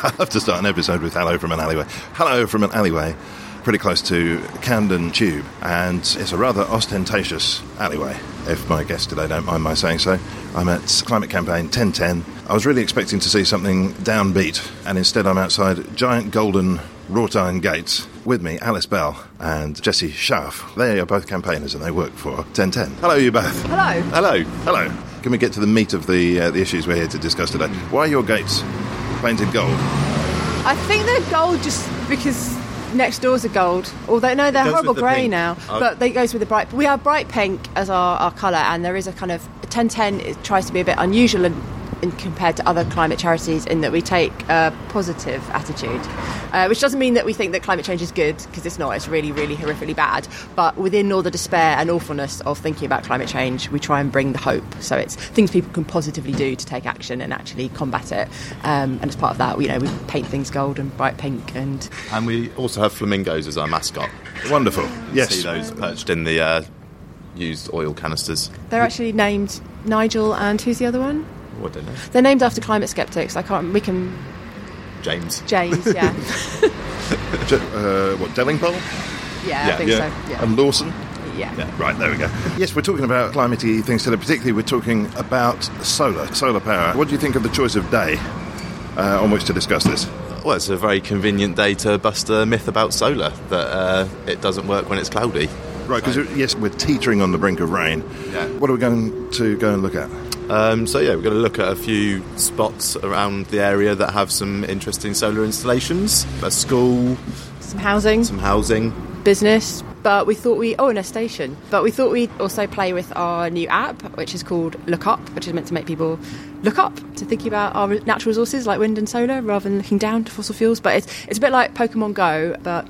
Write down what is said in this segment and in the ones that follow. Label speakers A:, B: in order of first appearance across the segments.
A: I have to start an episode with hello from an alleyway. Hello from an alleyway pretty close to Camden Tube, and it's a rather ostentatious alleyway, if my guests today don't mind my saying so. I'm at Climate Campaign 1010. I was really expecting to see something downbeat, and instead I'm outside giant golden wrought iron gates. With me, Alice Bell and Jesse Scharf. They are both campaigners and they work for 1010. Hello, you both.
B: Hello.
A: Hello. Hello. Can we get to the meat of the uh, the issues we're here to discuss today? Why are your gates painted gold?
B: I think they're gold just because next doors are gold. Although no, they're horrible
C: the
B: grey
C: pink.
B: now.
C: Oh.
B: But they goes with the bright. We have bright pink as our, our colour, and there is a kind of 1010. It tries to be a bit unusual in, in compared to other climate charities in that we take a positive attitude, uh, which doesn't mean that we think that climate change is good because it's not. It's really, really horrifically bad. But within all the despair and awfulness of thinking about climate change, we try and bring the hope. So it's things people can positively do to take action and actually combat it. Um, and as part of that, you know, we paint things gold and bright pink and
C: And we also have flamingos as our mascot.
A: Wonderful. Yes.
C: See those perched in the uh, used oil canisters.
B: They're actually named Nigel and who's the other one?
C: What did I know?
B: They're named after climate skeptics. I can't. We can.
C: James.
B: James. Yeah.
A: Uh, what, Delingpole?
B: yeah, I
C: Yeah,
B: think
A: Yeah.
B: so. Yeah.
A: And Lawson?
B: yeah.
A: Yeah, right, there we go. Yes, we're talking about climatey things today, particularly we're talking about solar, solar power. What do you think of the choice of day uh, on which to discuss this?
C: Well, it's a very convenient day to bust a myth about solar that uh, it doesn't work when it's cloudy.
A: Right, because yes, we're teetering on the brink of rain.
C: Yeah.
A: What are we going to go and look at?
C: Um, so yeah, we're going to look at a few spots around the area that have some interesting solar installations. A school,
B: Some housing,
C: some housing.
B: business. But we thought we oh, and a station. But we thought we'd also play with our new app, which is called Look Up, which is meant to make people look up to thinking about our natural resources like wind and solar, rather than looking down to fossil fuels. But it's it's a bit like Pokemon Go, but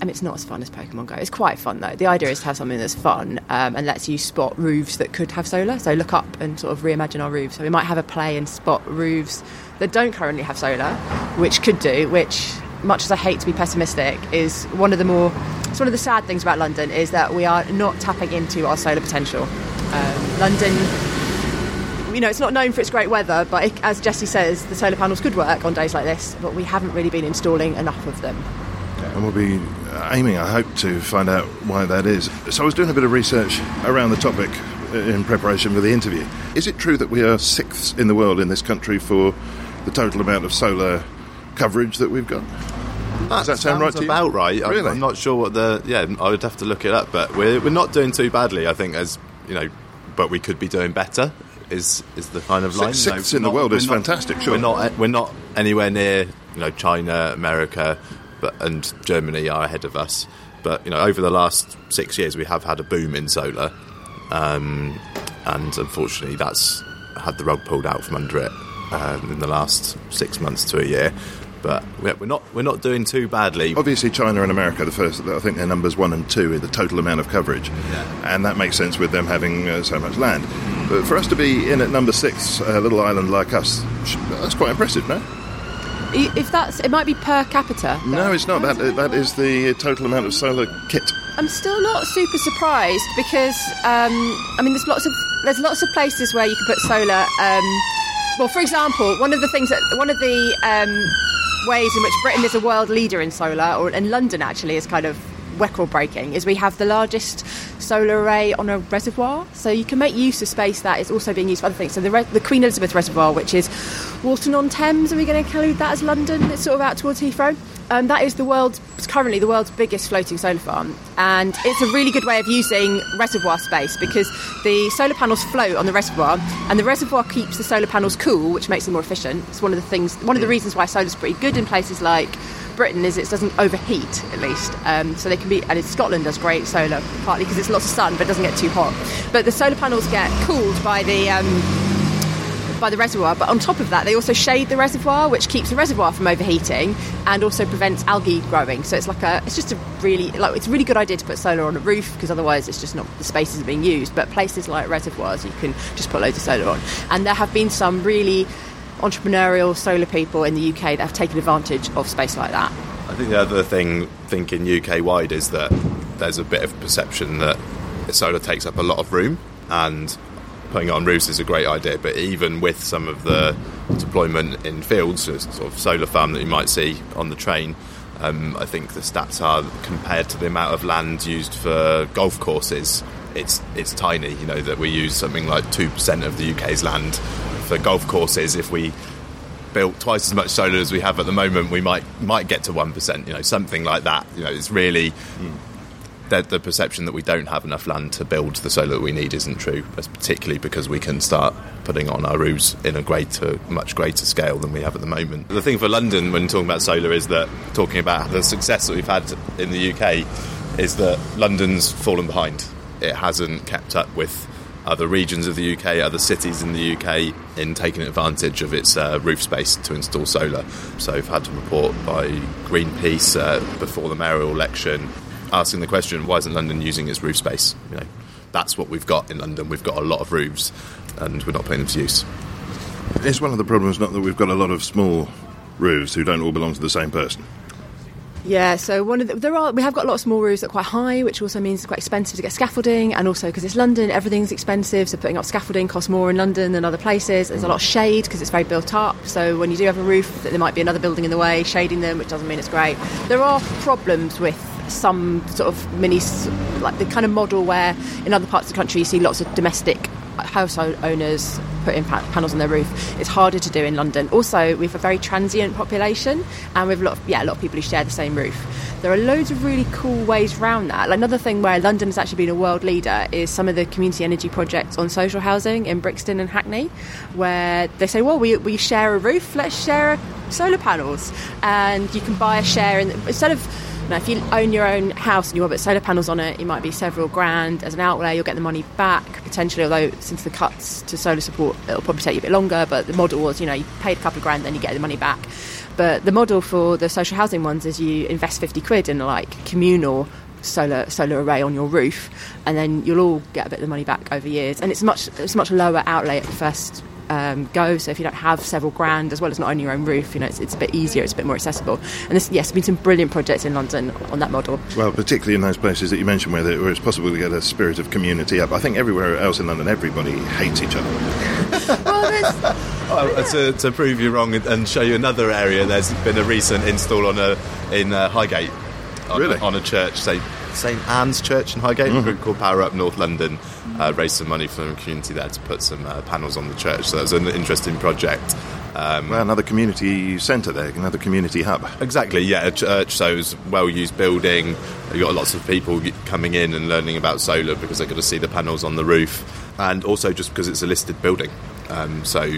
B: Mean, it's not as fun as Pokemon Go. It's quite fun though. The idea is to have something that's fun um, and lets you spot roofs that could have solar. So look up and sort of reimagine our roofs. So we might have a play and spot roofs that don't currently have solar, which could do. Which, much as I hate to be pessimistic, is one of the more. It's one of the sad things about London is that we are not tapping into our solar potential. Um, London you know, it's not known for its great weather, but it, as Jesse says, the solar panels could work on days like this, but we haven't really been installing enough of them.
A: And we'll be aiming, I hope, to find out why that is. So I was doing a bit of research around the topic in preparation for the interview. Is it true that we are sixth in the world in this country for the total amount of solar coverage that we've got? Does that sound right to you?
C: about right. I'm-
A: Really?
C: I'm not sure what the yeah. I would have to look it up, but we're we're not doing too badly. I think as you know, but we could be doing better. Is is the kind of line?
A: Six- sixth
C: we're
A: in the world is
C: not-
A: fantastic, sure.
C: We're not we're not anywhere near you know China, America, but and Germany are ahead of us. But you know, over the last six years, we have had a boom in solar, um, and unfortunately, that's had the rug pulled out from under it um, in the last six months to a year. But we're we're not we're not doing too badly.
A: Obviously, China and America, the first, I think they're numbers one and two in the total amount of coverage.
C: Yeah.
A: And that makes sense with them having uh, so much land. But for us to be in at number six, a little island like us, that's quite impressive, no?
B: If that's, it might be per capita.
A: No, it's not. That, that is the total amount of solar kit.
B: I'm still not super surprised because um, I mean, there's lots of there's lots of places where you can put solar. Um, well, for example, one of the things that one of the um, ways in which Britain is a world leader in solar, or and London actually is kind of record breaking, is we have the largest solar array on a reservoir. So you can make use of space that is also being used for other things. So the, re- the Queen Elizabeth Reservoir, which is Walton on Thames, are we going to include that as London? It's sort of out towards Heathrow. Um, that is the world's currently the world's biggest floating solar farm, and it's a really good way of using reservoir space because the solar panels float on the reservoir, and the reservoir keeps the solar panels cool, which makes them more efficient. It's one of the things, one of the reasons why solar's pretty good in places like Britain is it doesn't overheat at least, um, so they can be. And Scotland does great solar, partly because it's lots of sun, but it doesn't get too hot. But the solar panels get cooled by the um, by the reservoir. But on top of that, they also shade the reservoir, which keeps the reservoir from overheating and also prevents algae growing. So it's like a, it's just a really, like it's a really good idea to put solar on a roof because otherwise it's just not the spaces are being used. But places like reservoirs, you can just put loads of solar on. And there have been some really entrepreneurial solar people in the UK that have taken advantage of space like that.
C: I think the other thing, thinking UK wide, is that there's a bit of perception that solar takes up a lot of room, and putting it on roofs is a great idea. But even with some of the deployment in fields, sort of solar farm that you might see on the train, um, I think the stats are compared to the amount of land used for golf courses, it's it's tiny. You know that we use something like two percent of the UK's land for golf courses. If we built twice as much solar as we have at the moment, we might might get to one percent. You know, something like that. You know, it's really the, the perception that we don't have enough land to build the solar that we need isn't true. Particularly because we can start putting on our roofs in a greater, much greater scale than we have at the moment. The thing for London when talking about solar is that talking about the success that we've had in the UK is that London's fallen behind. It hasn't kept up with other regions of the UK, other cities in the UK, in taking advantage of its uh, roof space to install solar. So, I've had a report by Greenpeace uh, before the mayoral election asking the question, why isn't London using its roof space? You know, that's what we've got in London. We've got a lot of roofs, and we're not putting them to use.
A: It's one of the problems not that we've got a lot of small roofs who don't all belong to the same person?
B: Yeah, so one of the, there are we have got lots more of roofs that are quite high, which also means it's quite expensive to get scaffolding, and also because it's London, everything's expensive. So putting up scaffolding costs more in London than other places. There's a lot of shade because it's very built up. So when you do have a roof, there might be another building in the way shading them, which doesn't mean it's great. There are problems with some sort of mini, like the kind of model where in other parts of the country you see lots of domestic household owners putting pa- panels on their roof. It's harder to do in London. Also, we have a very transient population, and we have a lot of yeah, a lot of people who share the same roof. There are loads of really cool ways around that. Like another thing where London has actually been a world leader is some of the community energy projects on social housing in Brixton and Hackney, where they say, well, we, we share a roof, let's share solar panels, and you can buy a share in instead of now, if you own your own house and you want to put solar panels on it, it might be several grand as an outlay. You'll get the money back potentially, although since the cuts to solar support, it'll probably take you a bit longer. But the model was, you know, you paid a couple of grand, then you get the money back. But the model for the social housing ones is you invest 50 quid in like communal solar solar array on your roof, and then you'll all get a bit of the money back over years. And it's much it's much lower outlay at the first um, go. So if you don't have several grand, as well as not owning your own roof, you know, it's, it's a bit easier, it's a bit more accessible. And there's, yes, there's been some brilliant projects in London on that model.
A: Well, particularly in those places that you mentioned where, where it's possible to get a spirit of community up. I think everywhere else in London, everybody hates each other.
B: well, there's.
C: Well, to, to prove you wrong and show you another area, there's been a recent install on a in uh, Highgate. On,
A: Really?
C: On a church, say St Anne's Church in Highgate, a group called Power Up North London, uh, raised some money from the community there to put some uh, panels on the church. So that was an interesting project. Um,
A: Well, another community centre there, another community hub.
C: Exactly, yeah. A church, so it's a well-used building. You've got lots of people coming in and learning about solar because they're going to see the panels on the roof, and also just because it's a listed building. Um, so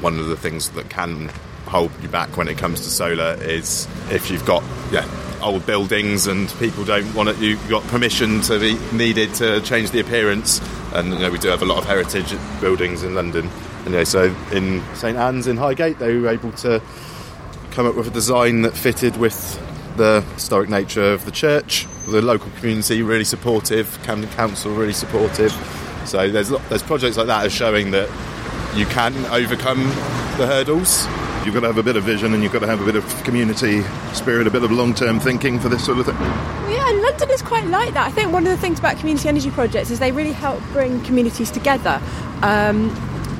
C: one of the things that can hold you back when it comes to solar is if you've got yeah old buildings and people don't want it. You've got permission to be needed to change the appearance, and you know we do have a lot of heritage buildings in London. And so in St Anne's in Highgate, they were able to come up with a design that fitted with the historic nature of the church. The local community really supportive, Camden Council really supportive. So there's there's projects like that as showing that you can overcome the hurdles.
A: You've got to have a bit of vision and you've got to have a bit of community spirit, a bit of long term thinking for this sort of thing.
B: Yeah, London is quite like that. I think one of the things about community energy projects is they really help bring communities together. Um,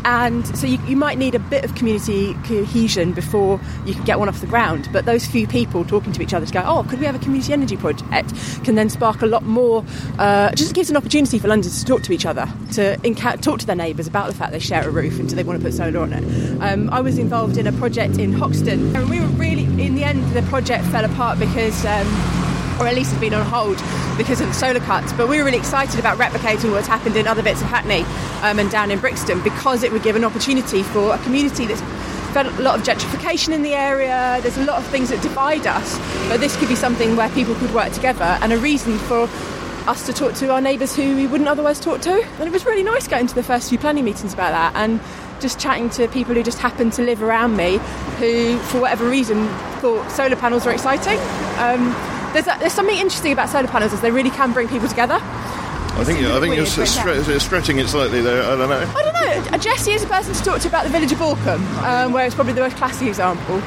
B: and so you, you might need a bit of community cohesion before you can get one off the ground. But those few people talking to each other to go, oh, could we have a community energy project? Can then spark a lot more. Uh, just gives an opportunity for London to talk to each other, to enca- talk to their neighbours about the fact they share a roof and do they want to put solar on it. Um, I was involved in a project in Hoxton, and we were really, in the end, the project fell apart because. Um, or at least has been on hold because of the solar cuts. But we were really excited about replicating what's happened in other bits of Hackney um, and down in Brixton because it would give an opportunity for a community that's felt a lot of gentrification in the area. There's a lot of things that divide us, but this could be something where people could work together and a reason for us to talk to our neighbours who we wouldn't otherwise talk to. And it was really nice going to the first few planning meetings about that. And just chatting to people who just happened to live around me, who, for whatever reason, thought solar panels were exciting. Um, there's, a, there's something interesting about solar panels is they really can bring people together.
A: I think I think you're
B: Weird,
A: s-
B: but
A: stre- stretching it slightly there. I don't know.
B: I don't know. uh, Jesse is a person to talk to about the village of Balcombe, um, where it's probably the most classic example.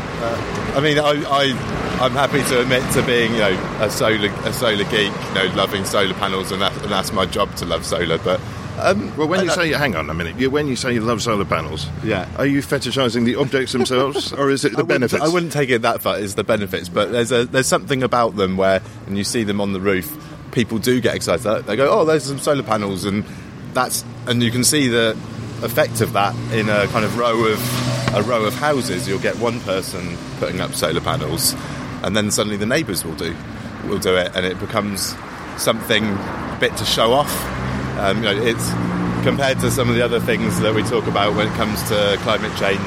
C: I mean, I, I, I'm happy to admit to being, you know, a solar, a solar geek, you know, loving solar panels, and, that, and that's my job to love solar. But um,
A: Well, when
C: I
A: you say, hang on a minute, you, when you say you love solar panels,
C: Yeah.
A: are you fetishizing the objects themselves, or is it
C: I
A: the
C: wouldn't-
A: benefits?
C: I wouldn't take it that far. It's the benefits, but there's a there's something about them where, and you see them on the roof, people do get excited. They go, "Oh, there's some solar panels," and that's and you can see the effect of that in a kind of row of a row of houses. You'll get one person putting up solar panels, and then suddenly the neighbours will do will do it, and it becomes something a bit to show off. Um, you know, it's compared to some of the other things that we talk about when it comes to climate change.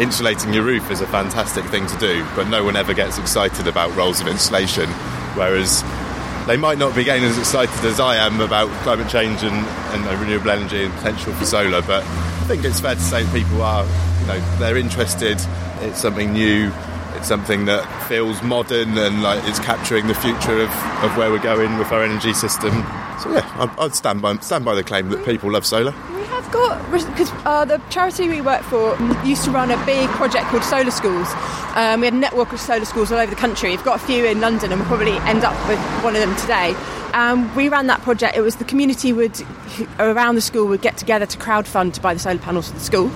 C: Insulating your roof is a fantastic thing to do, but no one ever gets excited about rolls of insulation. Whereas they might not be getting as excited as I am about climate change and, and renewable energy and potential for solar. But I think it's fair to say people are, you know, they're interested. It's something new. It's something that feels modern and like it's capturing the future of, of where we're going with our energy system. So yeah, I'd, stand by stand by the claim that people love solar.
B: We have got because uh, the charity we work for used to run a big project called Solar Schools. Um, we had a network of solar schools all over the country. We've got a few in London, and we'll probably end up with one of them today. Um, we ran that project. It was the community would around the school would get together to crowdfund to buy the solar panels for the school.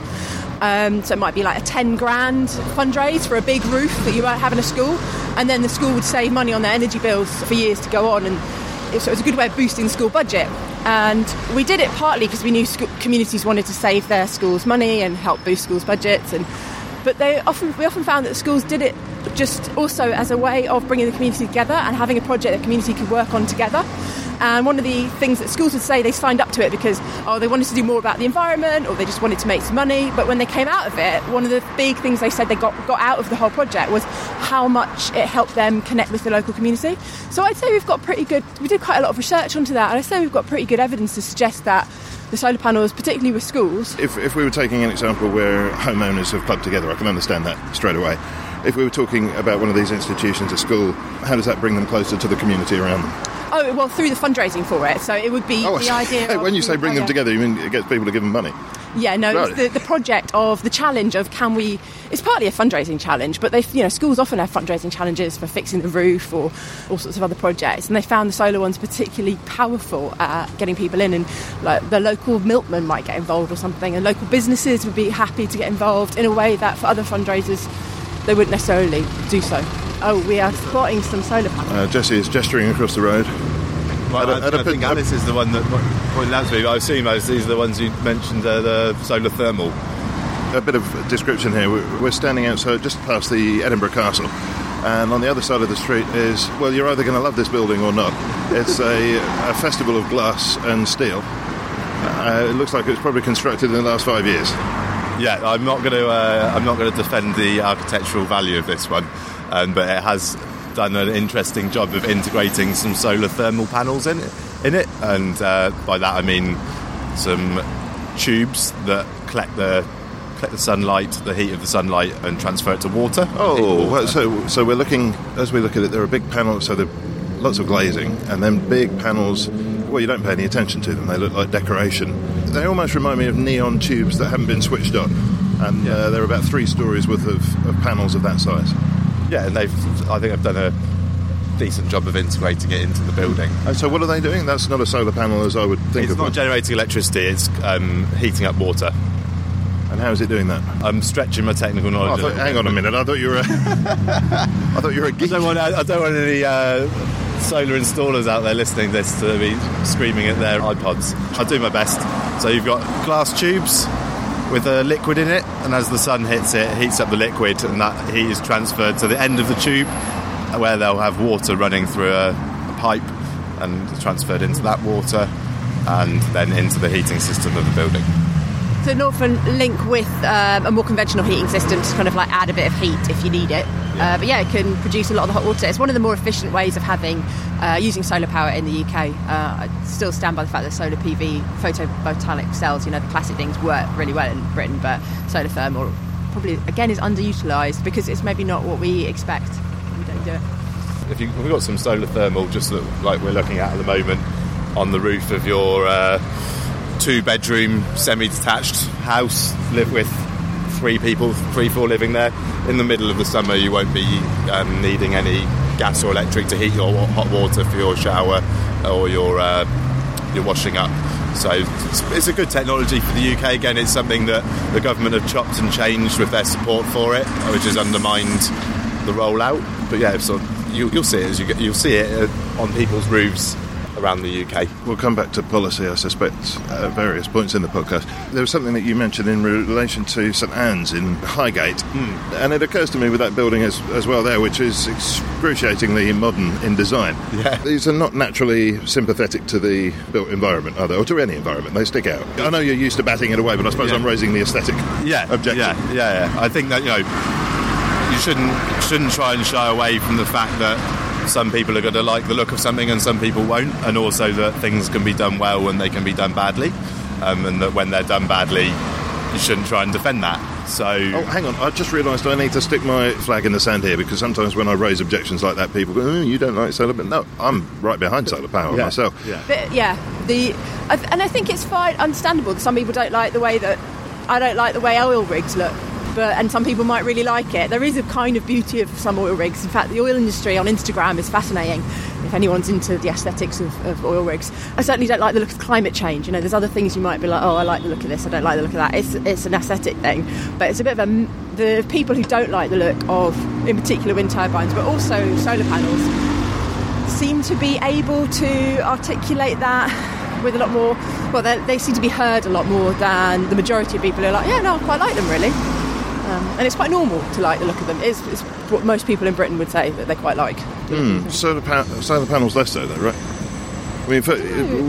B: Um, so it might be like a 10 grand fundraise for a big roof that you might have in a school, and then the school would save money on their energy bills for years to go on. And so it was a good way of boosting the school budget. And we did it partly because we knew school, communities wanted to save their schools money and help boost schools' budgets. And but they often we often found that schools did it just also as a way of bringing the community together and having a project the community could work on together. And one of the things that schools would say they signed up to it because oh they wanted to do more about the environment or they just wanted to make some money. But when they came out of it, one of the big things they said they got got out of the whole project was how much it helped them connect with the local community. So I'd say we've got pretty good. We did quite a lot of research onto that, and I'd say we've got pretty good evidence to suggest that the solar panels, particularly with schools,
A: If, if we were taking an example where homeowners have clubbed together, I can understand that straight away. If we were talking about one of these institutions, a school, how does that bring them closer to the community around them?
B: Oh well, through the fundraising for it. So it would be
A: Oh,
B: the idea. of-
A: when you say bring them together, you mean it gets people to give them money?
B: Yeah, no,
A: Right.
B: it's the, the project of the challenge of can we. It's partly a fundraising challenge, but they, you know, schools often have fundraising challenges for fixing the roof or all sorts of other projects, and they found the solar ones particularly powerful at getting people in. And like the local milkman might get involved or something, and local businesses would be happy to get involved in a way that for other fundraisers they wouldn't necessarily do so. Oh, we are spotting some solar panels.
A: Uh, Jesse is gesturing across the road.
C: Well,
A: At a-
C: I,
A: at a
C: I think
A: pit-
C: Alice is the one that pointed out to me. I assume those, these are the ones you mentioned, uh, the solar thermal.
A: A bit of description here. We're we're standing outside just past the Edinburgh Castle. And on the other side of the street is, well, you're either going to love this building or not. It's a, a festival of glass and steel. Uh, it looks like it was probably constructed in the last five years.
C: Yeah, I'm not going to. Uh, I'm not going to defend the architectural value of this one, um, but it has done an interesting job of integrating some solar thermal panels in it. In it, and uh, by that I mean some tubes that collect the collect the sunlight, the heat of the sunlight, and transfer it to water.
A: Oh, well, so so we're looking as we look at it. There are big panels, so there lots of glazing, and then big panels. Well, you don't pay any attention to them. They look like decoration. They almost remind me of neon tubes that haven't been switched on, and uh, they're about three stories worth of, of panels of that size.
C: Yeah, and they've. I think they've done a decent job of integrating it into the building.
A: And so, what are they doing? That's not a solar panel, as I would think
C: It's not
A: one.
C: generating electricity; it's um, heating up water.
A: and how is it doing that?
C: I'm stretching my technical
A: Oh, I
C: knowledge. a
A: thought, hang on a minute. I thought you were. A, I thought you were a
C: I
A: geek.
C: don't want I don't want any uh, solar installers out there listening to this to be screaming at their iPods. I'll do my best. So you've got glass tubes with a liquid in it, and as the sun hits it, it heats up the liquid, and that heat is transferred to the end of the tube, where they'll have water running through a, a pipe and transferred into that water, and then into the heating system of the building.
B: To often link with um, a more conventional heating system to kind of like add a bit of heat if you need it. Uh, but yeah, it can produce a lot of the hot water. It's one of the more efficient ways of having uh, using solar power in the UK. Uh, I still stand by the fact that solar PV photovoltaic cells, you know, the classic things work really well in Britain, but solar thermal probably again is underutilised because it's maybe not what we expect. We don't do it.
C: If you, we've got some solar thermal, just like we're looking at at the moment, on the roof of your uh, two-bedroom semi-detached house, live with three people, three, four living there. In the middle of the summer, you won't be um, needing any gas or electric to heat your hot water for your shower or your uh, your washing up. So it's, it's, a good technology for the UK. Again, it's something that the government have chopped and changed with their support for it, which has undermined the rollout. But yeah, so you, will see it as you get, you'll see it uh, on people's roofs around the UK.
A: We'll come back to policy, I suspect, at various points in the podcast. There was something that you mentioned in relation to St Anne's in Highgate, mm. and it occurs to me with that building as, as well there, which is excruciatingly modern in design.
C: Yeah.
A: These are not naturally sympathetic to the built environment, are they? Or to any environment, they stick out. I know you're used to batting it away, but I suppose yeah. I'm raising the aesthetic
C: yeah.
A: objection.
C: Yeah, yeah, yeah. I think that, you know, you shouldn't shouldn't try and shy away from the fact that some people are going to like the look of something and some people won't, and also that things can be done well and they can be done badly, um, and that when they're done badly, you shouldn't try and defend that. So,
A: oh, hang on, I just realised I need to stick my flag in the sand here because sometimes when I raise objections like that, people go, oh, "You don't like solar," but no, I'm right behind solar power
B: yeah.
A: myself.
B: Yeah, but, yeah. The and I think it's fine, understandable that some people don't like the way that I don't like the way oil rigs look but and some people might really like it. There is a kind of beauty of some oil rigs. In fact, the oil industry on Instagram is fascinating. If anyone's into the aesthetics of, of oil rigs, I certainly don't like the look of climate change. You know, there's other things you might be like, oh, I like the look of this, I don't like the look of that. It's it's an aesthetic thing, but it's a bit of a the people who don't like the look of, in particular, wind turbines, but also solar panels, seem to be able to articulate that with a lot more. Well, they seem to be heard a lot more than the majority of people who are like, yeah, no, I quite like them really. Um, and it's quite normal to like the look of them. It's, it's, what most people in Britain would say that they quite like.
A: Mm, solar, pa- solar panels less so, though, right? I mean, for,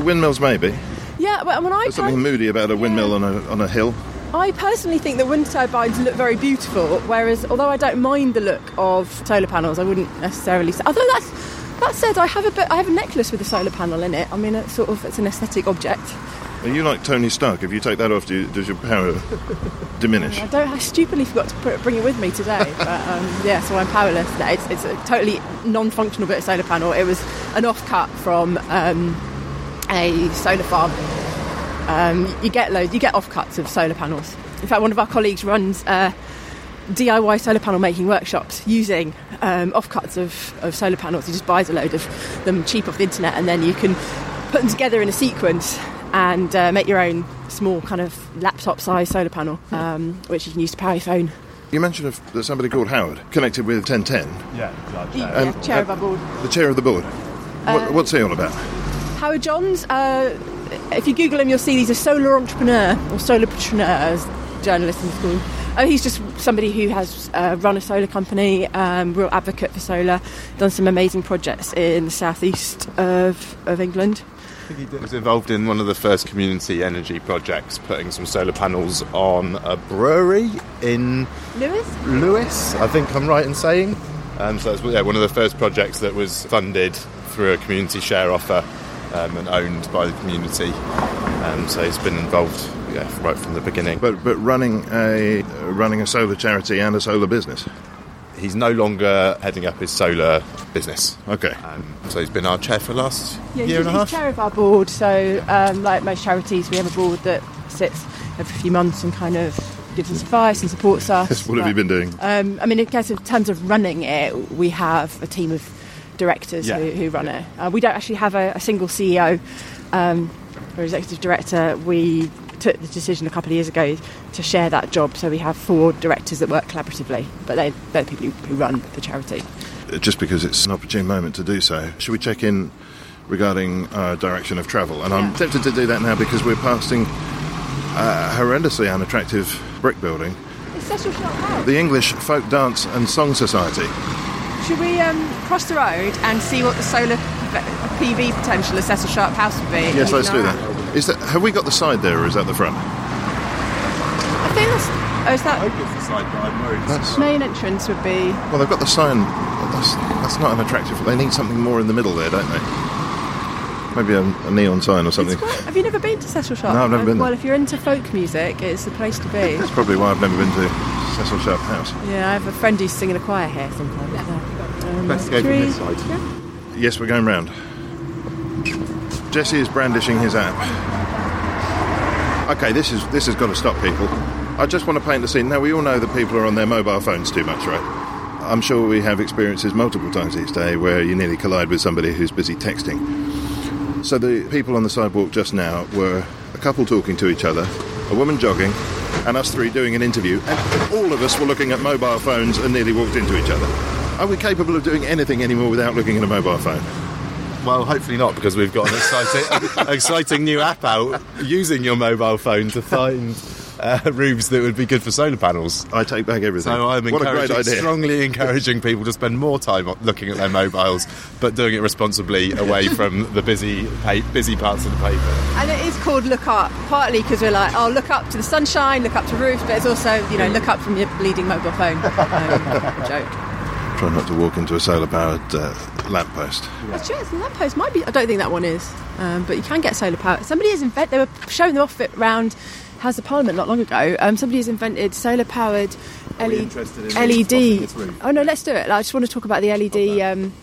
A: windmills maybe.
B: Yeah, but when I
A: there's something moody about a windmill yeah. on a on a hill.
B: I personally think that wind turbines look very beautiful, whereas although I don't mind the look of solar panels, I wouldn't necessarily say. Although that's that said, I have a bit, I have a necklace with a solar panel in it. I mean, it's sort of it's an aesthetic object.
A: Are you like Tony Stark? If you take that off, do you, does your power diminish?
B: I don't. I stupidly forgot to put, bring it with me today. but um, yeah, so I'm powerless. It's, it's a totally non-functional bit of solar panel. It was an off-cut from um, a solar farm. Um, you get loads. You get off-cuts of solar panels. In fact, one of our colleagues runs. Uh, DIY solar panel making workshops using um, offcuts of, of solar panels. He just buys a load of them cheap off the internet and then you can put them together in a sequence and uh, make your own small kind of laptop size solar panel, um, which you can use to power your phone.
A: You mentioned there's somebody called Howard connected with 1010.
C: Yeah,
B: the, yeah, chair of our board.
A: The chair of the board. What, uh, what's he all about?
B: Howard Johns. Uh, if you Google him, you'll see he's a solar entrepreneur or solar entrepreneur, as journalists in school. Oh, he's just somebody who has uh, run a solar company, um, real advocate for solar, done some amazing projects in the southeast of, of England.
C: He was involved in one of the first community energy projects, putting some solar panels on a brewery in
B: Lewis.
C: Lewes, I think I'm right in saying. Um, so it's yeah, one of the first projects that was funded through a community share offer um, and owned by the community. Um, so he's been involved yeah, right from the beginning.
A: But but running a running a solar charity and a solar business
C: he's no longer heading up his solar business.
A: Okay.
C: Um, so he's been our chair for the last
B: yeah,
C: year and a half.
B: He's chair of our board. So, um, like most charities, we have a board that sits every few months and kind of gives us advice and supports us.
A: what but, have you been doing?
B: Um, I mean, in terms of running it, we have a team of directors yeah. who, who, run it. Uh, we don't actually have a, a single CEO um, or executive director. We took the decision a couple of years ago to share that job. So we have four directors that work collaboratively, but they, they're the people who, run the charity.
A: Just because it's an opportune moment to do so, should we check in regarding our direction of travel? And I'm tempted to do that now because we're passing a horrendously unattractive brick building. The English Folk Dance and Song Society.
B: Should we um, cross the road and see what the solar PV potential of Cecil Sharp House would be?
A: Yes, let's do that. Is that have we got the side there, or is that the front?
B: I think that's. Oh, is that
C: it's the side, but I'm worried.
A: That's,
B: main entrance would be?
A: well, they've got the sign. That's, that's not an attractive. They need something more in the middle there, don't they? Maybe a, a neon sign or something.
B: Quite- have you never been to Cecil Sharp?
A: No, I've never been there.
B: Well, if you're into folk music, it's the place to be.
A: That's probably why I've never been to Cecil Sharp House.
B: yeah, I have a friend who's singing a choir here sometimes. Um,
C: Best to go from
B: three-
C: this side.
A: Yes, we're going round. Jesse is brandishing his app. Okay, this is this has got to stop people. I just want to paint the scene. Now we all know that people are on their mobile phones too much, right? I'm sure we have experiences multiple times each day where you nearly collide with somebody who's busy texting. So the people on the sidewalk just now were a couple talking to each other, a woman jogging, and us three doing an interview, and all of us were looking at mobile phones and nearly walked into each other. Are we capable of doing anything anymore without looking at a mobile phone?
C: Well, hopefully not, because we've got an exciting, exciting new app out using your mobile phone to find uh, roofs that would be good for solar panels.
A: I take back everything.
C: So I'm
A: what a great idea.
C: strongly encouraging people to spend more time looking at their mobiles, but doing it responsibly away from the busy, busy parts of the paper.
B: And it is called Look Up, partly because we're like, oh, look up to the sunshine, look up to roofs, but it's also, you know, look up from your bleeding mobile phone. Um, joke.
A: Try not to walk into a solar powered uh, lamppost.
B: That's true. It's a lamppost might be. I don't think that one is, um, but you can get solar power. Somebody has invented. They were showing them off it round House of Parliament not long ago. Um, somebody has invented solar powered LED.
C: in
B: LED. Oh no, let's do it. I just want to talk about the LED. Um,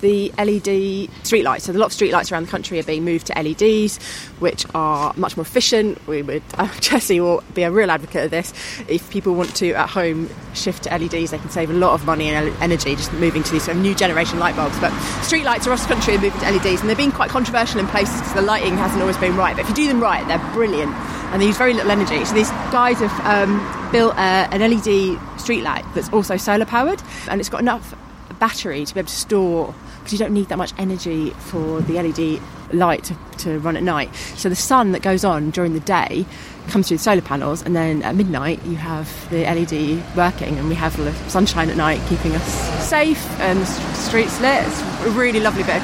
B: the LED streetlights. So a lot of streetlights around the country are being moved to LEDs, which are much more efficient. We would, uh, Jesse will be a real advocate of this. If people want to at home shift to LEDs, they can save a lot of money and energy just moving to these sort of new generation light bulbs. But streetlights across the country are moving to LEDs, and they've been quite controversial in places because the lighting hasn't always been right. But if you do them right, they're brilliant, and they use very little energy. So these guys have um, built uh, an LED streetlight that's also solar powered, and it's got enough battery to be able to store because you don't need that much energy for the LED light to, to run at night. So the sun that goes on during the day comes through the solar panels, and then at midnight you have the LED working, and we have the sunshine at night keeping us safe and the streets lit. It's a really lovely bit.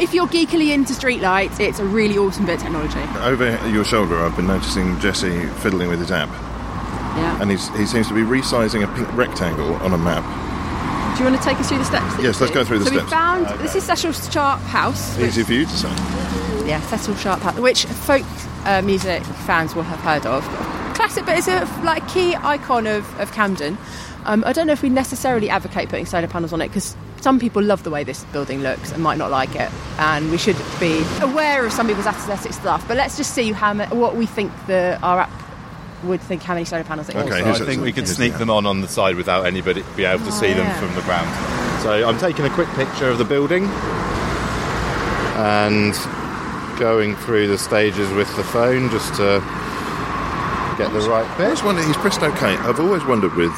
B: If you're geekily into streetlights, it's a really awesome bit of technology.
A: Over your shoulder, I've been noticing Jesse fiddling with his app,
B: Yeah.
A: and he's, he seems to be resizing a pink rectangle on a map.
B: Do you want to take us through the steps?
A: Yes, let's go through the
B: so
A: steps.
B: we found this is Cecil Sharp House. which-
A: Easy for you to say.
B: Yeah, Cecil Sharp House, which folk uh, music fans will have heard of. Classic, but it's a like key icon of, of Camden. Um, I don't know if we necessarily advocate putting solar panels on it because some people love the way this building looks and might not like it, and we should be aware of some people's aesthetic stuff. But let's just see how what we think the our app would think how many solar panels it is.
A: Okay,
C: So
A: here's
C: I
A: a-
C: think we could sneak
A: the-
C: them on on the side without anybody be able to
B: Oh,
C: see them
B: yeah.
C: from the ground. So I'm taking a quick picture of the building and going through the stages with the phone just to get the right
A: I
C: bit.
A: always wondered, he's pressed OK. I've always wondered with,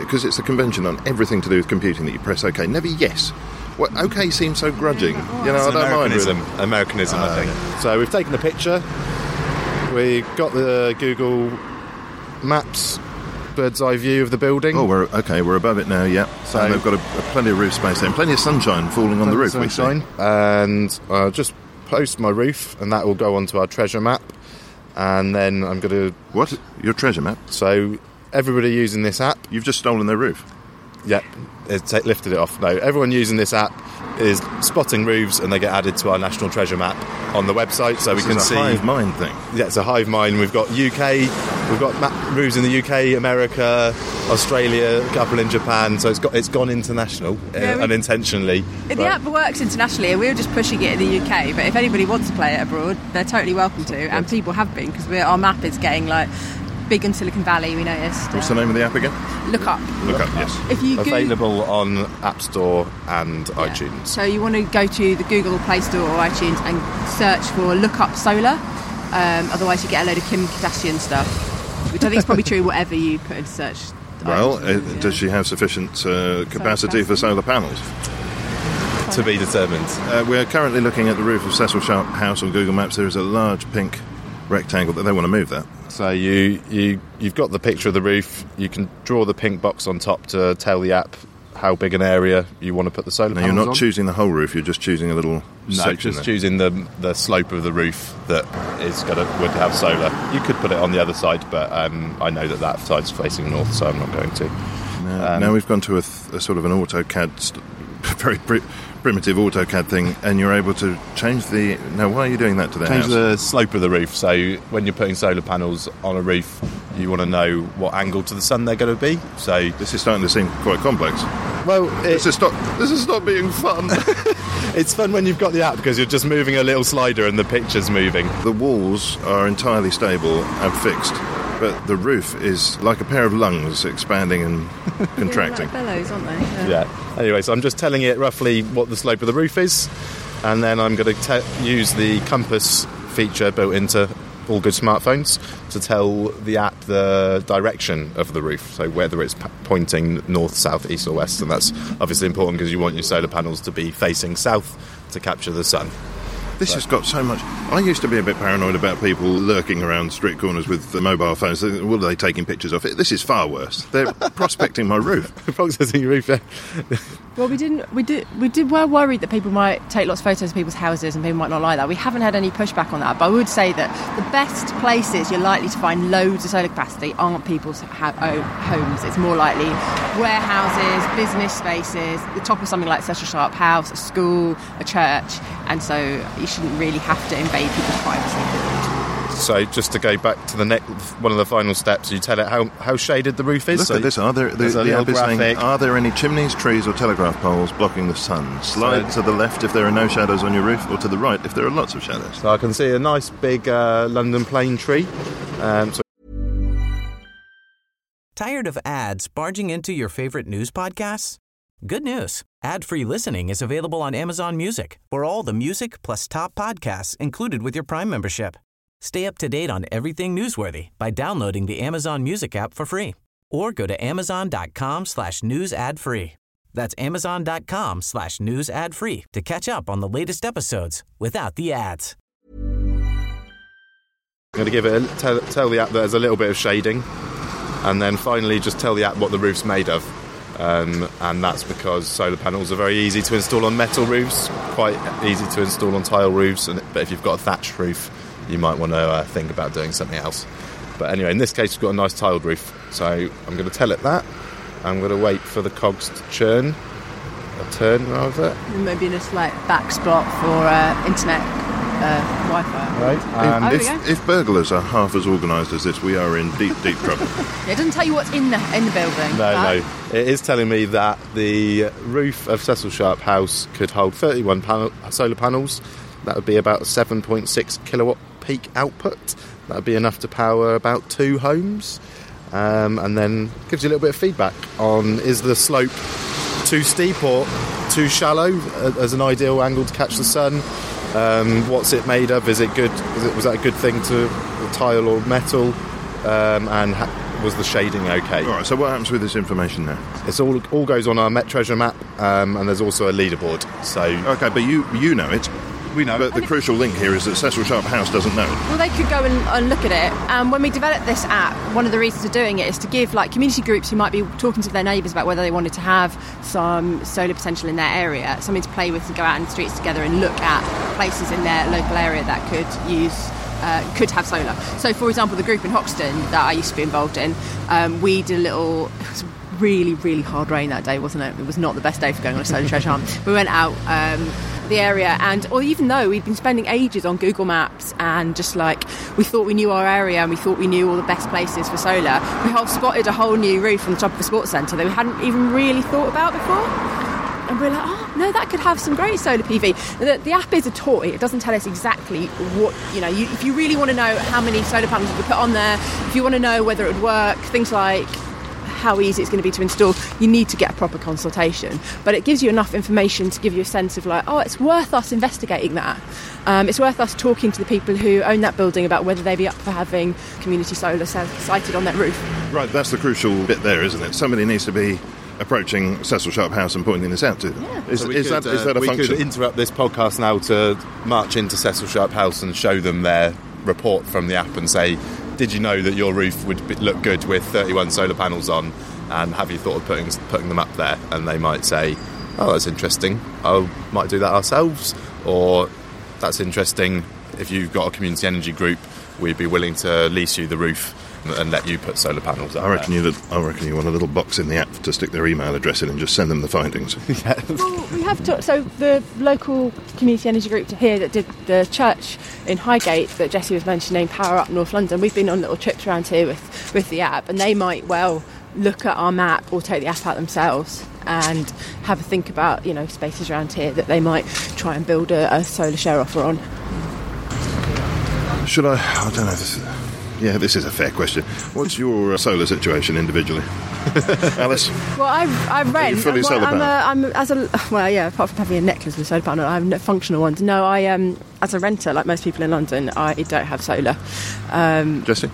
A: because it's a convention on everything to do with computing that you press OK, never yes. Well, OK seems so grudging. You know, I don't mind.
C: Americanism,
A: Really.
C: Americanism,
A: Ah,
C: I think. So we've taken a picture. We got the Google Maps bird's eye view of the building.
A: Oh, we're okay. We're above it now. Yeah. So
C: So-
A: they've got a, a plenty of roof space there, and plenty of sunshine falling on the roof. We see.
C: and I'll just post my roof, and that will go onto our treasure map. And then I'm going to.
A: What? Your treasure map?
C: So everybody using this app,
A: You've just stolen their roof.
C: yep, it's ta- lifted it off. No, everyone using this app is spotting roofs, and they get added to our national treasure map on the website, so we
A: This
C: can
A: is a
C: see.
A: hive mind thing.
C: Yeah, it's a hive mind. We've got UK, we've got map roofs in the UK, America, Australia, a couple in Japan. So it's got it's gone international uh,
B: Yeah, we-
C: unintentionally.
B: The
C: but-
B: app works internationally, and we were just pushing it in the UK. But if anybody wants to play it abroad, they're totally welcome to, and people have been because our map is getting like big in Silicon Valley. We noticed.
A: What's the name of the app again?
B: Look up.
A: Look up. Yes.
B: If you Google,
C: available on App Store and
B: Yeah.
C: iTunes.
B: So you want to go to the Google Play Store or iTunes and search for Look Up Solar. Um, otherwise, you get a load of Kim Kardashian stuff, which I think is probably true. Whatever you put in search.
A: Well,
B: items,
A: uh,
B: yeah.
A: does she have sufficient uh, capacity for solar panels?
C: To be determined.
A: Uh, we're currently looking at the roof of Cecil Sharp House on Google Maps. There is a large pink rectangle that they want to move that.
C: So you you you've got the picture of the roof. You can draw the pink box on top to tell the app how big an area you want to put the solar
A: Now,
C: panels
A: you're not
C: on.
A: choosing the whole roof, you're just choosing a little
C: No, just
A: there.
C: choosing the the slope of the roof that is gonna would have solar. You could put it on the other side, but um, I know that that side's facing north, so I'm not going to.
A: Now, now we've gone to a, th- a sort of an AutoCAD, st- very pri- primitive AutoCAD thing, and you're able to change the. Now, why are you doing that to the
C: Change
A: house?
C: the slope of the roof. So when you're putting solar panels on a roof, you want to know what angle to the sun they're going to be. So
A: This is starting to seem quite complex.
C: Well,
A: This is stop. This is not being fun.
C: it's fun when you've got the app because you're just moving a little slider and the picture's moving.
A: the walls are entirely stable and fixed, but the roof is like a pair of lungs expanding and contracting.
B: bellows, aren't they?
C: Yeah. Anyway, so I'm just telling it roughly what the slope of the roof is, and then I'm going to te- use the compass feature built into all good smartphones to tell the app the direction of the roof, so whether it's pointing north, south, east, or west, and that's obviously important because you want your solar panels to be facing south to capture the sun.
A: This has got so much. I used to be a bit paranoid about people lurking around street corners with the mobile phones. What are they taking pictures of it? This is far worse. They're prospecting my roof.
C: Processing your roof. yeah.
B: Well, we didn't. We did. We did. Were worried that people might take lots of photos of people's houses and people might not like that. We haven't had any pushback on that. But I would say that the best places you're likely to find loads of solar capacity aren't people's ha- own homes. It's more likely warehouses, business spaces, the top of something like Cecil Sharp House, a school, a church, and so you shouldn't really have to invade people's privacy.
C: So just to go back to the next, one of the final steps, you tell it how, how shaded the roof is.
A: Look
C: so
A: at this. Are there? The,
C: there's
A: the app is saying, are there any chimneys, trees, or telegraph poles blocking the sun? Slide
C: So-
A: to the left if there are no shadows on your roof, or to the right if there are lots of shadows.
C: So I can see a nice big uh, London plane tree. Um, so
D: Tired of ads barging into your favorite news podcasts? Good news. Ad-free listening is available on Amazon Music for all the music plus top podcasts included with your Prime membership. Stay up to date on everything newsworthy by downloading the Amazon Music app for free or go to amazon.com slash news ad free. That's amazon.com slash news ad free to catch up on the latest episodes without the ads.
C: I'm going to give it a, tell, tell the app that there's a little bit of shading, and then finally just tell the app what the roof's made of. Um, and that's because solar panels are very easy to install on metal roofs, quite easy to install on tile roofs. And, but if you've got a thatched roof, you might want to uh, think about doing something else. But anyway, in this case, we've got a nice tiled roof, so I'm going to tell it that. I'm going to wait for the cogs to churn, or turn rather.
B: Maybe in a slight back spot for uh, internet uh, Wi-Fi.
C: Right.
B: Oh,
A: if, if burglars are half as organised as this, we are in deep, deep trouble.
B: It doesn't tell you what's in the in the building.
C: No,
B: but-
C: no. It is telling me that the roof of Cecil Sharp House could hold 31 panel, solar panels. That would be about 7.6 kilowatt peak output. That would be enough to power about two homes. Um, and then gives you a little bit of feedback on is the slope too steep or too shallow uh, as an ideal angle to catch the sun. Um, what's it made of? Is it good? Was, it, was that a good thing to tile or metal? Um, and ha- was the shading okay?
A: All right. So what happens with this information now?
C: It's all all goes on our Met Treasure map, um, and there's also a leaderboard. So
A: Okay, but you you know it.
C: We know.
A: But the crucial link here is that Cecil Sharp House doesn't know.
B: Well, they could go and, and look at it. And when we developed this app, one of the reasons for doing it is to give like community groups who might be talking to their neighbours about whether they wanted to have some solar potential in their area, something to play with to go out in the streets together and look at places in their local area that could use. Uh, could have solar. So, for example, the group in Hoxton that I used to be involved in, um, we did a little. It was really, really hard rain that day, wasn't it? It was not the best day for going on a solar treasure hunt. We went out um, the area and or even though we'd been spending ages on Google Maps and just like we thought we knew our area and we thought we knew all the best places for solar, we have spotted a whole new roof on the top of a sports centre that we hadn't even really thought about before. And we're like, oh no, that could have some great solar PV. The, the app is a toy; it doesn't tell us exactly what you know. You, if you really want to know how many solar panels you could put on there, if you want to know whether it would work, things like how easy it's going to be to install, you need to get a proper consultation. But it gives you enough information to give you a sense of like, oh, it's worth us investigating that. Um, it's worth us talking to the people who own that building about whether they'd be up for having community solar cell sited on their roof.
A: Right, that's the crucial bit there, isn't it? Somebody needs to be approaching Cecil Sharp House and pointing this out to them. Is,
C: So
A: is
C: could,
A: that, is
C: uh,
A: that a
C: we
A: function?
C: could interrupt this podcast now to march into Cecil Sharp House and show them their report from the app and say, "Did you know that your roof would be, look good with 31 solar panels on?" and have you thought of putting putting them up there? And they might say, oh, that's interesting. I might do that ourselves, or that's interesting. If you've got a community energy group, we'd be willing to lease you the roof and let you put solar panels up.
A: I reckon
C: there.
A: you. I reckon you want a little box in the app to stick their email address in and just send them the findings.
B: Well, we have talked. So the local community energy group here that did the church in Highgate that Jesse was mentioning, Power Up North London. We've been on little trips around here with with the app, and they might well look at our map or take the app out themselves and have a think about you know spaces around here that they might try and build a, a solar share offer on.
A: Should I? I don't know. This is, yeah, this is a fair question. What's your uh, solar situation individually, Alice?
B: Well, I, I rent.
A: fully
B: well,
A: solar
B: I'm, a,
A: panel?
B: I'm as a well, yeah. Apart from having a necklace with a solar panel, I have no functional ones. No, I um as a renter, like most people in London, I don't have solar. Um,
A: Jesse?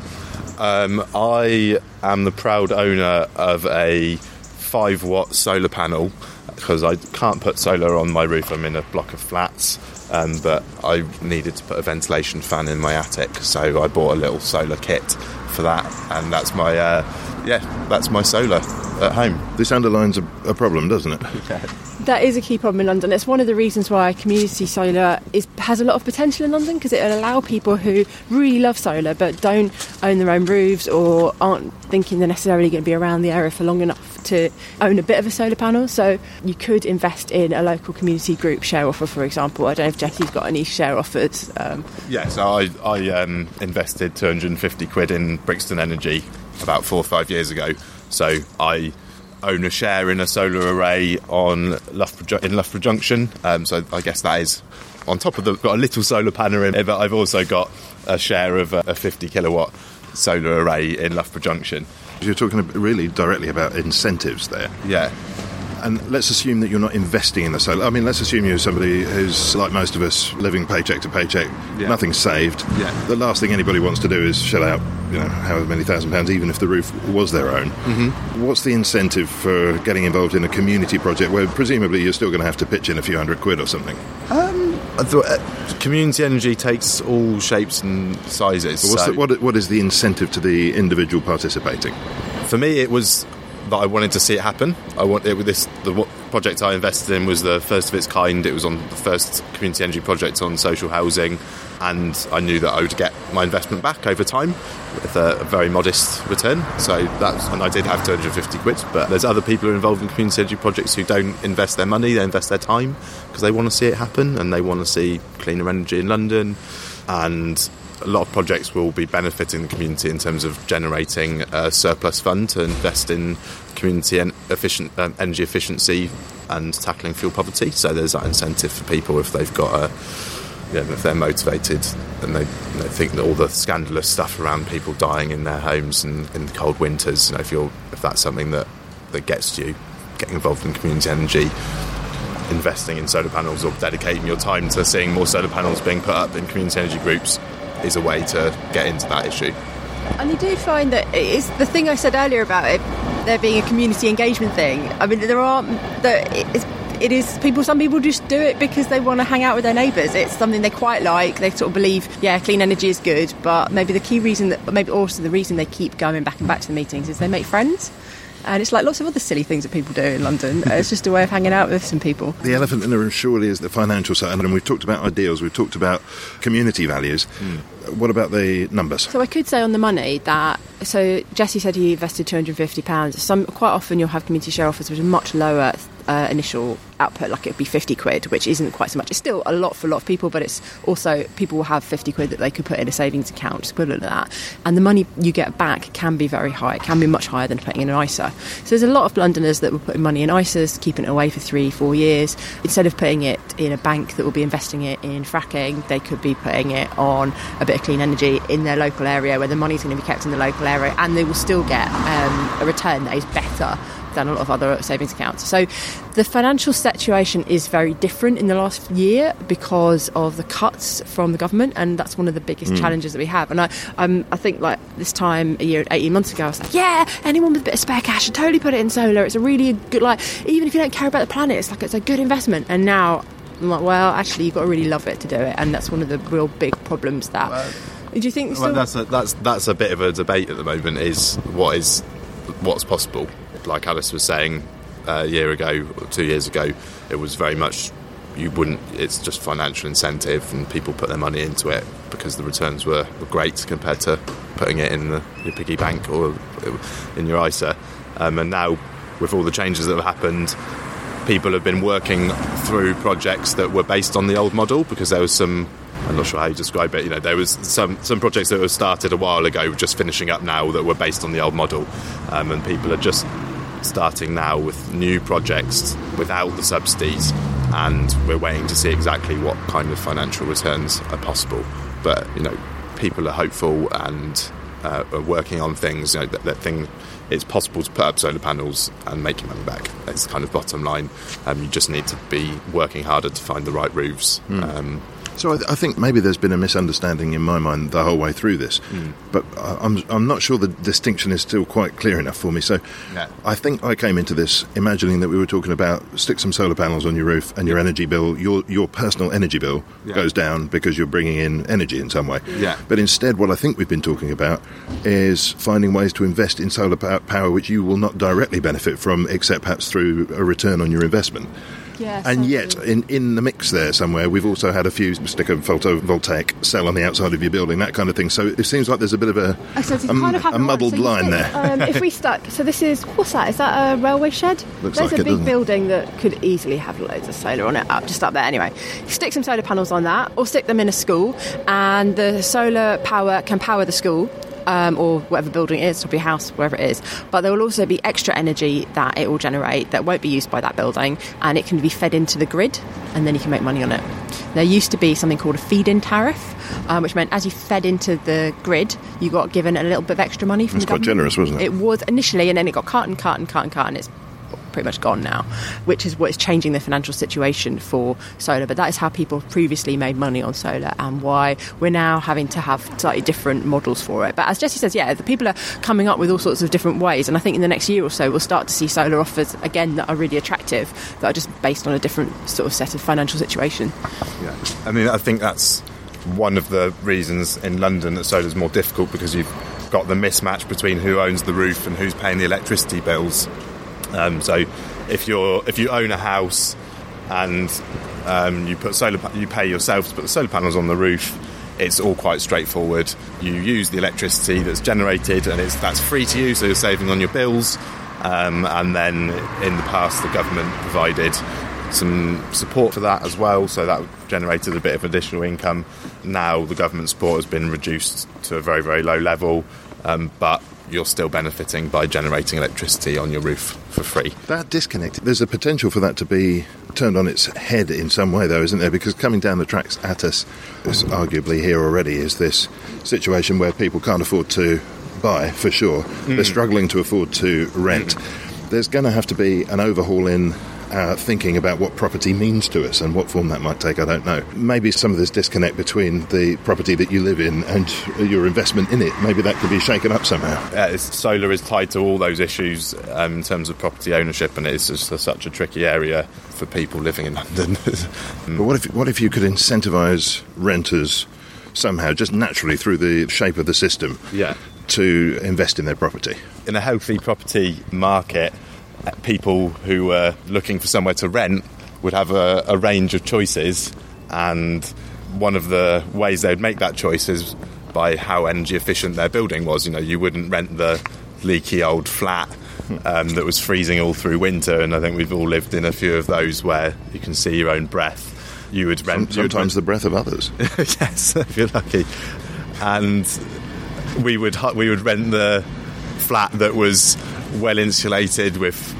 C: Um, I am the proud owner of a five watt solar panel because I can't put solar on my roof. I'm in a block of flats, um, but I needed to put a ventilation fan in my attic, so I bought a little solar kit for that, and that's my uh, yeah, that's my solar at home.
A: This underlines a, a problem, doesn't it?
B: that is a key problem in London. It's one of the reasons why community solar is has a lot of potential in London because it will allow people who really love solar but don't own their own roofs or aren't thinking they're necessarily going to be around the area for long enough to own a bit of a solar panel. So you could invest in a local community group share offer, for example. I don't know if Jesse's got any share offers. Um,
C: I, I um, invested 250 quid in Brixton Energy about four or five years ago. So I own a share in a solar array on Loughborough, in Loughborough Junction. Um, so I guess that is on top of the got a little solar panel in it, but I've also got a share of a, a 50 kilowatt solar array in Loughborough Junction.
A: You're talking really directly about incentives there.
C: Yeah,
A: And let's assume that you're not investing in the solar. I mean, let's assume you're somebody who's like most of us, living paycheck to paycheck,
C: Yeah.
A: nothing's saved.
C: Yeah.
A: The last thing anybody wants to do is shell out, you know, however many thousand pounds, even if the roof was their own. Mm-hmm. What's the incentive for getting involved in a community project where presumably you're still going to have to pitch in a few hundred quid or something?
C: I thought, uh, community energy takes all shapes and sizes.
A: What's
C: so-
A: the, what, what is the incentive to the individual participating?
C: for me, it was that I wanted to see it happen. I want it with this. The project I invested in was the first of its kind. It was on the first community energy project on social housing, and I knew that I would get my investment back over time with a, very modest return. So that's and I did have 250 quid. But there's other people who are involved in community energy projects who don't invest their money; they invest their time because they want to see it happen and they want to see cleaner energy in London and a lot of projects will be benefiting the community in terms of generating a surplus fund to invest in community en- efficient um, energy efficiency and tackling fuel poverty. So there's that incentive for people if they've got a you if they're motivated and they, think that all the scandalous stuff around people dying in their homes and in the cold winters, you know, if you're if that's something that that gets you getting involved in community energy investing in solar panels or dedicating your time to seeing more solar panels being put up in community energy groups is a way to get into that issue.
B: And you do find that it is the thing I said earlier about it there being a community engagement thing. I mean, there are there is it is people. Some people just do it because they want to hang out with their neighbours. It's something they quite like. They sort of believe, yeah, clean energy is good. But maybe the key reason that, maybe also the reason they keep going back and back to the meetings is they make friends. And it's like lots of other silly things that people do in London. Uh, it's just a way of hanging out with some people.
A: The elephant in the room surely is the financial side. And we've talked about ideals, we've talked about community values. Hmm. What about the numbers?
B: So I could say on the money that so Jesse said he invested two hundred and fifty pounds. Some quite often you'll have community share offers which are much lower uh, initial output, like it'd be fifty quid, which isn't quite so much. It's still a lot for a lot of people, but it's also people will have fifty quid that they could put in a savings account, equivalent to that. And the money you get back can be very high. It can be much higher than putting in an ISA. So there's a lot of Londoners that were putting money in ISAs, keeping it away for three, four years. Instead of putting it in a bank that will be investing it in fracking, they could be putting it on a bit of clean energy in their local area where the money's going to be kept in the local area and they will still get um, a return that is better than a lot of other savings accounts. So the financial situation is very different in the last year because of the cuts from the government, and that's one of the biggest challenges that we have. And I, um, I think like this time a year, eighteen months ago, I was like, yeah, anyone with a bit of spare cash should totally put it in solar. It's a really good like, even if you don't care about the planet, it's like it's a good investment. And now. I'm like, well, actually, you've got to really love it to do it, and that's one of the real big problems that. do you think?
C: Well, that's a, that's that's a bit of a debate at the moment. Is what is what's possible? Like Alice was saying uh, a year ago or two years ago, it was very much you wouldn't. It's just financial incentive, and people put their money into it because the returns were, were great compared to putting it in the, your piggy bank or in your ISA. Um, and now, with all the changes that have happened, people have been working through projects that were based on the old model because there was some I'm not sure how you describe it. You know, there was some some projects that were started a while ago, just finishing up now, that were based on the old model, um, and people are just starting now with new projects without the subsidies, and we're waiting to see exactly what kind of financial returns are possible. But you know, people are hopeful and uh, are working on things. You know, that, that thing it's possible to put up solar panels and make your money back. That's kind of bottom line. Um, you just need to be working harder to find the right roofs. Mm. Um,
A: so I, I, think maybe there's been a misunderstanding in my mind the whole way through this, mm. but I'm I'm not sure the distinction is still quite clear enough for me. So. I think I came into this imagining that we were talking about stick some solar panels on your roof and your energy bill, your your personal energy bill yeah. goes down because you're bringing in energy in some way.
C: Yeah.
A: But instead, what I think we've been talking about is finding ways to invest in solar power which you will not directly benefit from, except perhaps through a return on your investment.
B: Yeah,
A: and yet, in, in the mix there somewhere, we've also had a few stick a photovoltaic cell on the outside of your building, that kind of thing. So it seems like there's a bit of a,
B: oh, so a, kind of a muddled so
A: line there.
B: Um, if we stuck, so this is, what's that? Is that a railway shed?
A: Looks
B: there's
A: like
B: a
A: it,
B: big building that could easily have loads of solar on it, up, just up there. Anyway, stick some solar panels on that, or stick them in a school, and the solar power can power the school um, or whatever building it is, a house, wherever it is. But there will also be extra energy that it will generate that won't be used by that building, and it can be fed into the grid, and then you can make money on it. There used to be something called a feed-in tariff, um, which meant as you fed into the grid, you got given a little bit of extra money from the
A: quite generous, wasn't it?
B: It was initially, and then it got cut and cut and cut and cut, and it's pretty much gone now, which is what is changing the financial situation for solar. But that is how people previously made money on solar and why we're now having to have slightly different models for it. But as Jesse says, yeah, the people are coming up with all sorts of different ways. And I think in the next year or so, we'll start to see solar offers again that are really attractive, that are just based on a different sort of set of financial situation.
C: Yeah, I mean, I think that's one of the reasons in London that solar is more difficult because you've got the mismatch between who owns the roof and who's paying the electricity bills. Um, so if you're if you own a house and um, you put solar you pay yourself to put the solar panels on the roof it's all quite straightforward. You use the electricity that's generated and it's that's free to you so you're saving on your bills. Um, and then in the past the government provided some support for that as well so that generated a bit of additional income. Now the government support has been reduced to a very very low level um, but you're still benefiting by generating electricity on your roof for free.
A: That disconnect, there's a potential for that to be turned on its head in some way, though, isn't there? Because coming down the tracks at us, is arguably here already, is this situation where people can't afford to buy, for sure. Mm. They're struggling to afford to rent. Mm. There's going to have to be an overhaul in uh, thinking about what property means to us and what form that might take, I don't know. Maybe some of this disconnect between the property that you live in and your investment in it, maybe that could be shaken up somehow.
C: Uh, solar is tied to all those issues um, in terms of property ownership, and it's just a, such a tricky area for people living in London.
A: but what if, what if you could incentivise renters somehow, just naturally through the shape of the system,
C: yeah.
A: to invest in their property?
C: In a healthy property market, people who were looking for somewhere to rent would have a, a range of choices, and one of the ways they'd make that choice is by how energy efficient their building was. You know, you wouldn't rent the leaky old flat um, that was freezing all through winter, and I think we've all lived in a few of those where you can see your own breath. You would rent
A: sometimes
C: rent,
A: the breath of others.
C: yes, if you're lucky, and we would we would rent the flat that was well insulated with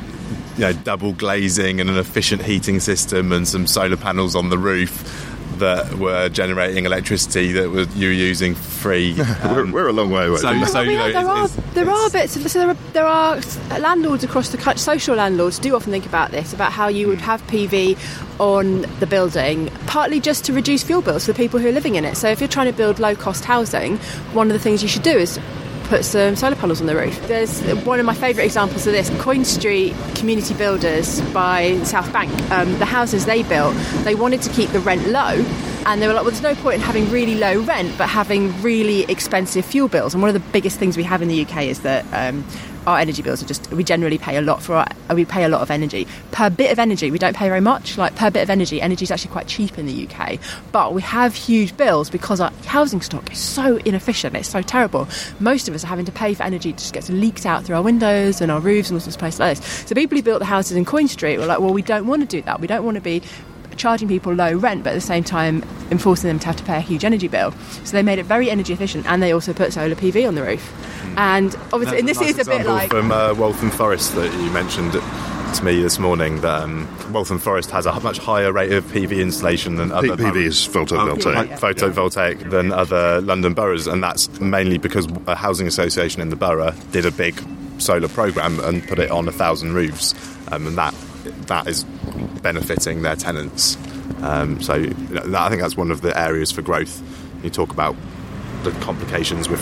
C: you know, double glazing and an efficient heating system and some solar panels on the roof that were generating electricity that were, you were using free.
A: Um, we're, we're, a long way away.
B: So, so you know, there, are, there are bits of so there are, there are landlords across the country, social landlords do often think about this about how you would have PV on the building, partly just to reduce fuel bills for the people who are living in it. So if you're trying to build low cost housing, one of the things you should do is put some solar panels on the roof. There's one of my favourite examples of this Coin Street Community Builders by South Bank. Um, the houses they built, they wanted to keep the rent low. And they were like, well, there's no point in having really low rent, but having really expensive fuel bills. And one of the biggest things we have in the UK is that um, our energy bills are just we generally pay a lot for our uh, we pay a lot of energy per bit of energy. We don't pay very much. Like per bit of energy, energy is actually quite cheap in the UK, but we have huge bills because our housing stock is so inefficient. It's so terrible. Most of us are having to pay for energy that just gets leaked out through our windows and our roofs and all sorts of places like this. So people who built the houses in Coin Street were like, well, we don't want to do that. We don't want to be charging people low rent, but at the same time enforcing them to have to pay a huge energy bill. So they made it very energy efficient, and they also put solar PV on the roof. And obviously, and this
C: Nice
B: is a bit
C: example
B: like
C: from uh, Waltham Forest that you mentioned to me this morning that um, Waltham Forest has a much higher rate of PV installation than other
A: PV is photovoltaic.
C: like photovoltaic than other London boroughs, and that's mainly because a housing association in the borough did a big solar program and put it on a thousand roofs, um, and that that is benefiting their tenants. Um, so that, I think that's one of the areas for growth. You talk about the complications with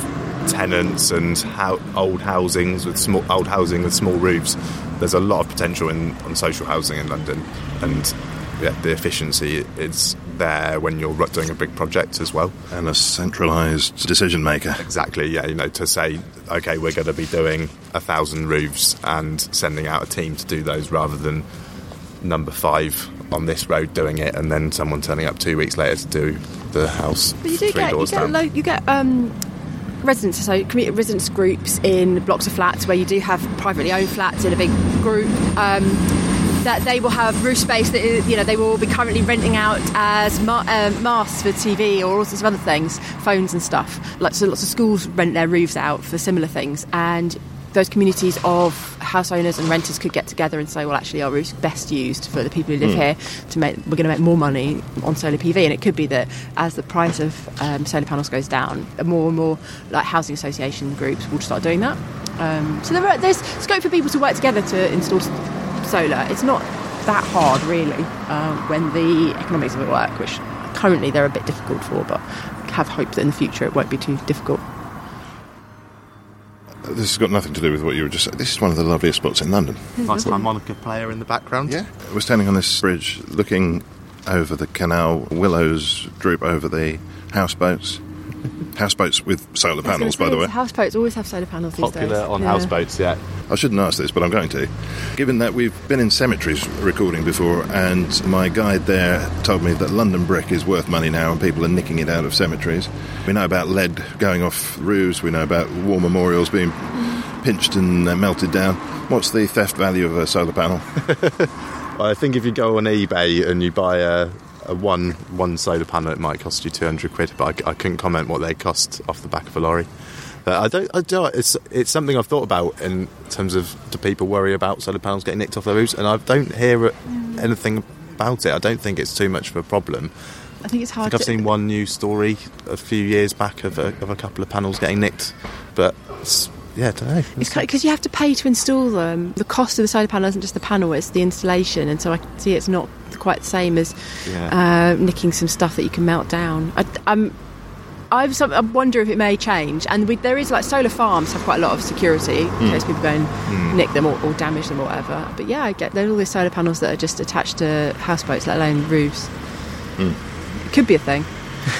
C: tenants and how old housings with small old housing with small roofs. There's a lot of potential in on social housing in London, and yeah, the efficiency is there when you're doing a big project as well.
A: And a centralised decision maker.
C: Exactly, yeah. You know, to say, okay, we're going to be doing a thousand roofs and sending out a team to do those rather than number five on this road doing it and then someone turning up two weeks later to do the house
B: But you do
C: three
B: get you
C: doors
B: get
C: down.
B: lo- you get um, residents so community residents groups in blocks of flats where you do have privately owned flats in a big group. Um, that they will have roof space that is- you know they will be currently renting out as ma- um, masts for TV or all sorts of other things, phones and stuff. Like so, lots of schools rent their roofs out for similar things, and those communities of house owners and renters could get together and say, well, actually, our roof's best used for the people who live here to make. We're going to make more money on solar PV, and it could be that as the price of um, solar panels goes down, more and more like housing association groups will start doing that. Um, so there are, there's scope for people to work together to install solar. It's not that hard, really, um, when the economics of it work, which currently they're a bit difficult for, but have hope that in the future it won't be too difficult.
A: This has got nothing to do with what you were just saying. This is one of the loveliest spots in London.
C: Nice harmonica player in the background. Yeah.
A: We're standing on this bridge looking over the canal. Willows droop over the houseboats. Houseboats with solar panels, by the way.
B: Houseboats always have solar panels these
C: Popular
B: days.
C: on
B: Yeah.
C: houseboats, yeah.
A: I shouldn't ask this, but I'm going to. Given that we've been in cemeteries recording before, and my guide there told me that London brick is worth money now and people are nicking it out of cemeteries. We know about lead going off roofs, we know about war memorials being pinched and uh, melted down. What's the theft value of a solar panel?
C: Well, I think if you go on eBay and you buy a, a one one solar panel, it might cost you two hundred quid. But I, I couldn't comment what they cost off the back of a lorry. But I don't. I don't. It's it's something I've thought about in terms of do people worry about solar panels getting nicked off their roofs, and I don't hear mm. anything about it. I don't think it's too much of a problem.
B: I think it's
C: I
B: hard.
C: think I've
B: to,
C: seen one news story a few years back of a, of a couple of panels getting nicked, but it's, yeah, I don't know.
B: It's because you have to pay to install them. The cost of the solar panel isn't just the panel; it's the installation, and so I see it's not quite the same as
C: Yeah.
B: uh, nicking some stuff that you can melt down. I, I'm. I've some, I wonder if it may change, and we, there is like solar farms have quite a lot of security in hmm. case people go and hmm. nick them or, or damage them or whatever. But yeah, I get there's all these solar panels that are just attached to houseboats, let alone roofs. It could be a thing.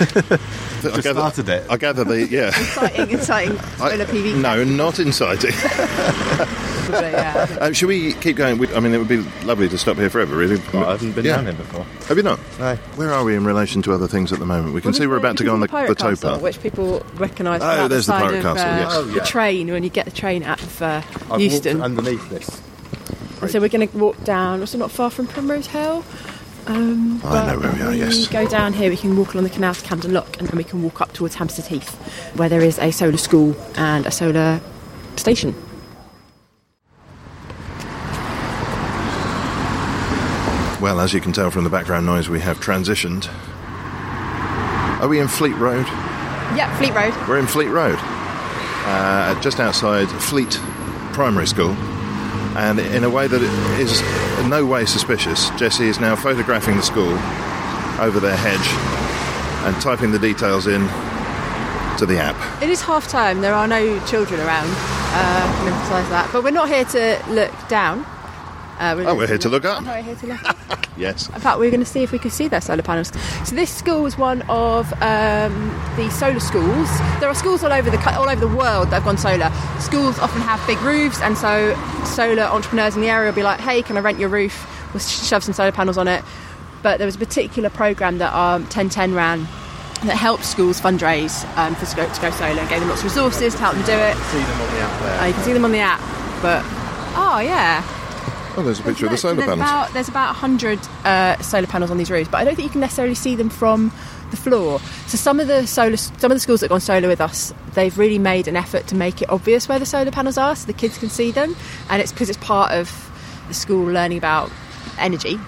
A: I gather,
C: started it.
A: I gather the yeah.
B: Exciting, exciting
A: I-
B: solar PV.
A: no, not inciting.
B: But yeah.
A: Um, should we keep going? We- I mean, it would be lovely to stop here forever, really.
C: I haven't been
A: Yeah.
C: down here before.
A: Have you not?
C: No.
A: Where are we in relation to other things at the moment? We can see we're about to go on the, the
B: pirate
A: tow path.
B: which people recognise.
A: Oh, there's the
B: outside
A: pirate
B: of,
A: castle,
B: uh,
A: yes.
C: Oh,
B: The train when you get the train out of uh,
C: I've
B: Euston.
C: walked underneath this.
B: And so we're going to walk down. Also, not far from Primrose Hill. Um,
A: I know where we are, yes.
B: go down here. We can walk along the canal to Camden Lock, and then we can walk up towards Hampstead Heath, where there is a solar school and a solar station.
A: Well, as you can tell from the background noise, we have transitioned. Are we in Fleet Road?
B: Yep, Fleet Road.
A: We're in Fleet Road, uh, just outside Fleet Primary School. And in a way that is in no way suspicious, Jesse is now photographing the school over their hedge and typing the details in to the app.
B: It is half time. There are no children around. Uh, I can emphasise that. But we're not here to look down. Uh,
A: Oh, we're here to look up.
B: We're here to look up.
A: Yes.
B: In fact, we were going to see if we could see their solar panels. So this school was one of um, the solar schools. There are schools all over the all over the world that have gone solar. Schools often have big roofs, and so solar entrepreneurs in the area will be like, "Hey, can I rent your roof? We'll shove some solar panels on it." But there was a particular program that um, 1010 ran that helped schools fundraise um, for scope to go solar and gave them lots of resources to help them do it.
C: See them on the app there.
B: Uh, you can see them on the app, but oh yeah,
A: Oh, there's a picture of the solar
B: there's
A: panels.
B: About, there's about 100 uh, solar panels on these roofs, but I don't think you can necessarily see them from the floor. So some of the solar, some of the schools that have gone solar with us, they've really made an effort to make it obvious where the solar panels are, so the kids can see them, and it's because it's part of the school learning about energy.